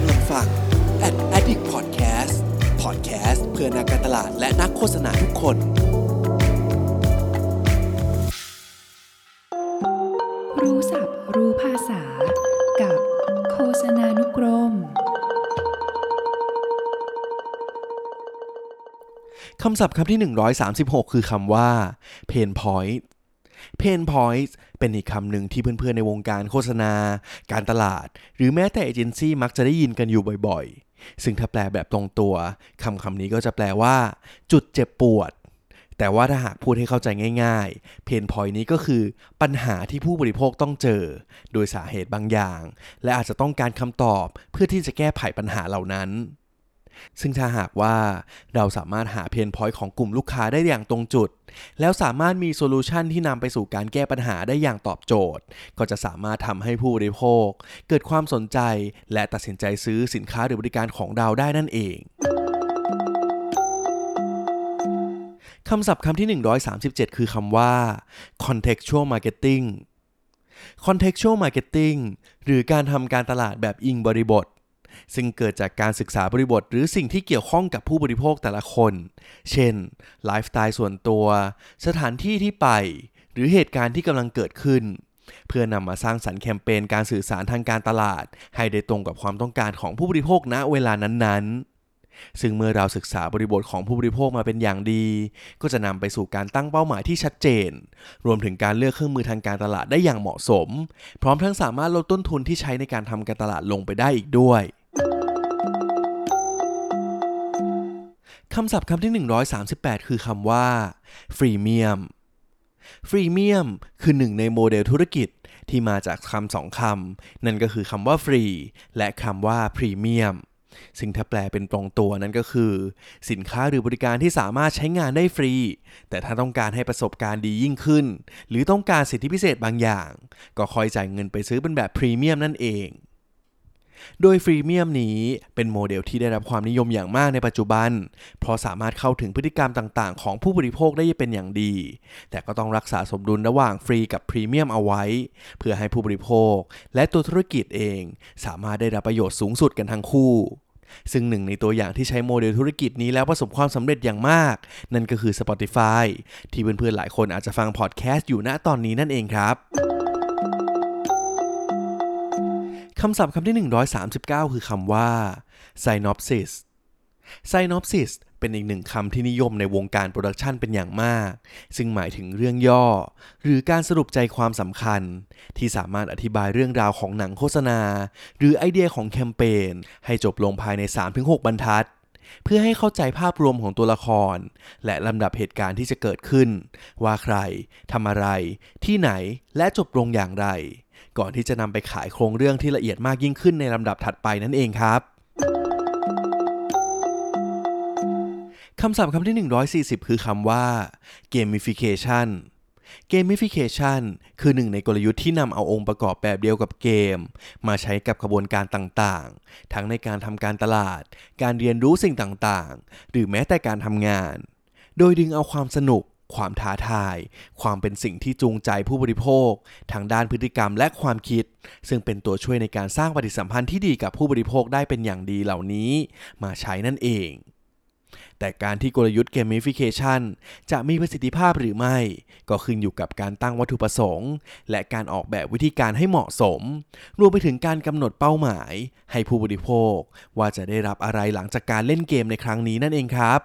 กำลังฟัง Ad Addict Podcast Podcast เพื่อนักการตลาดและนักโฆษณาทุกคน รู้ศัพท์รู้ภาษา กับโฆษณานุกรมคำศัพท์คำที่ 136 คือคำว่า pain point pain point เป็นอีกคำหนึ่งที่เพื่อนๆในวงการโฆษณา การตลาด หรือแม้แต่เอเจนซี่มักจะได้ยินกันอยู่บ่อยๆ ซึ่งถ้าแปลแบบตรงตัวคำคำนี้ก็จะแปลว่า จุดเจ็บปวด แต่ว่าถ้าหากพูดให้เข้าใจง่ายๆ pain point นี้ก็คือปัญหาที่ผู้บริโภคต้องเจอ โดยสาเหตุบางอย่าง และอาจจะต้องการคำตอบเพื่อที่จะแก้ไขปัญหาเหล่านั้น ซึ่งถ้าหากว่าเราสามารถหา pain point ของกลุ่มลูกค้าได้อย่างตรงจุด แล้วสามารถมี solution ที่นำไปสู่การแก้ปัญหาได้อย่างตอบโจทย์ ก็จะสามารถทำให้ผู้บริโภค เกิดความสนใจและตัดสินใจซื้อสินค้าหรือบริการของเราได้นั่นเองคำศัพท์คำที่ 137 คือคำว่า contextual marketing contextual marketing หรือการทำการตลาดแบบอิงบริบท ซึ่งเกิดจากการศึกษาบริบท หรือสิ่งที่เกี่ยวข้องกับผู้บริโภคแต่ละคน เช่น ไลฟ์สไตล์ส่วนตัว สถานที่ที่ไป หรือเหตุการณ์ที่กำลังเกิดขึ้น เพื่อนำมาสร้างสรรค์แคมเปญการสื่อสารทางการตลาด ให้ได้ตรงกับความต้องการของผู้บริโภคณเวลานั้นๆซึ่งเมื่อเราศึกษาบริบทของผู้บริโภคมาเป็นอย่างดี ก็จะนำไปสู่การตั้งเป้าหมายที่ชัดเจน รวมถึงการเลือกเครื่องมือทางการตลาดได้อย่างเหมาะสม พร้อมทั้งสามารถลดต้นทุนที่ใช้ในการทำการตลาดลงไปได้อีกด้วย คำศัพท์คำที่ 138 คือคำว่า freemium freemium คือหนึ่งในโมเดลธุรกิจที่มาจากคำสองคำ นั่นก็คือคำว่าฟรีและคำว่าพรีเมียมซึ่งถ้าแปลเป็นตรงตัวนั่นก็คือ สินค้าหรือบริการที่สามารถใช้งานได้ฟรี แต่ถ้าต้องการให้ประสบการณ์ดียิ่งขึ้น หรือต้องการสิทธิพิเศษบางอย่าง ก็ค่อยจ่ายเงินไปซื้อเป็นแบบพรีเมียมนั่นเอง โดย freemium นี้เป็นโมเดลที่ได้รับความนิยมอย่างมากในปัจจุบัน เพราะสามารถเข้าถึงพฤติกรรมต่างๆ ของผู้บริโภคได้เป็นอย่างดี แต่ก็ต้องรักษาสมดุลระหว่างฟรีกับพรีเมียมเอาไว้ เพื่อให้ผู้บริโภค และตัวธุรกิจเอง สามารถได้รับประโยชน์สูงสุดกันทั้งคู่ซึ่งหนึ่งในตัวอย่างที่ใช้โมเดลธุรกิจนี้แล้วประสบความสำเร็จอย่างมาก นั่นก็คือ Spotify ที่เพื่อนๆหลายคนอาจจะฟังพอดแคสต์อยู่ณตอนนี้นั่นเองครับ คำศัพท์คำที่ 139 คือคำว่า synopsis synopsis เป็นอีกหนึ่งคำที่นิยมในวงการโปรดักชันเป็นอย่างมาก ซึ่งหมายถึงเรื่องย่อ หรือการสรุปใจความสำคัญ ที่สามารถอธิบายเรื่องราวของหนังโฆษณา หรือไอเดียของแคมเปญให้จบลงภายใน 3-6 บรรทัด เพื่อให้เข้าใจภาพรวมของตัวละคร และลำดับเหตุการณ์ที่จะเกิดขึ้น ว่าใครทำอะไร ที่ไหนและจบลงอย่างไร ก่อนที่จะนำไปขายโครงเรื่องที่ละเอียดมากยิ่งขึ้นในลำดับถัดไปนั่นเองครับคำศัพท์คำที่ 140 คือคำว่า gamification gamification คือหนึ่งในกลยุทธ์ที่นำเอาองค์ประกอบแบบเดียวกับเกม มาใช้กับกระบวนการต่างๆ ทั้งในการทำการตลาด การเรียนรู้สิ่งต่างๆ หรือแม้แต่การทำงาน โดยดึงเอาความสนุก ความท้าทาย ความเป็นสิ่งที่จูงใจผู้บริโภค ทางด้านพฤติกรรมและความคิด ซึ่งเป็นตัวช่วยในการสร้างปฏิสัมพันธ์ที่ดีกับผู้บริโภคได้เป็นอย่างดีเหล่านี้ มาใช้นั่นเอง แต่การที่กลยุทธ์ gamification จะมีประสิทธิภาพหรือไม่ ก็ขึ้นอยู่กับการตั้งวัตถุประสงค์ และการออกแบบวิธีการให้เหมาะสม รวมไปถึงการกำหนดเป้าหมาย ให้ผู้บริโภคว่าจะได้รับอะไรหลังจากการเล่นเกมในครั้งนี้นั่นเองครับ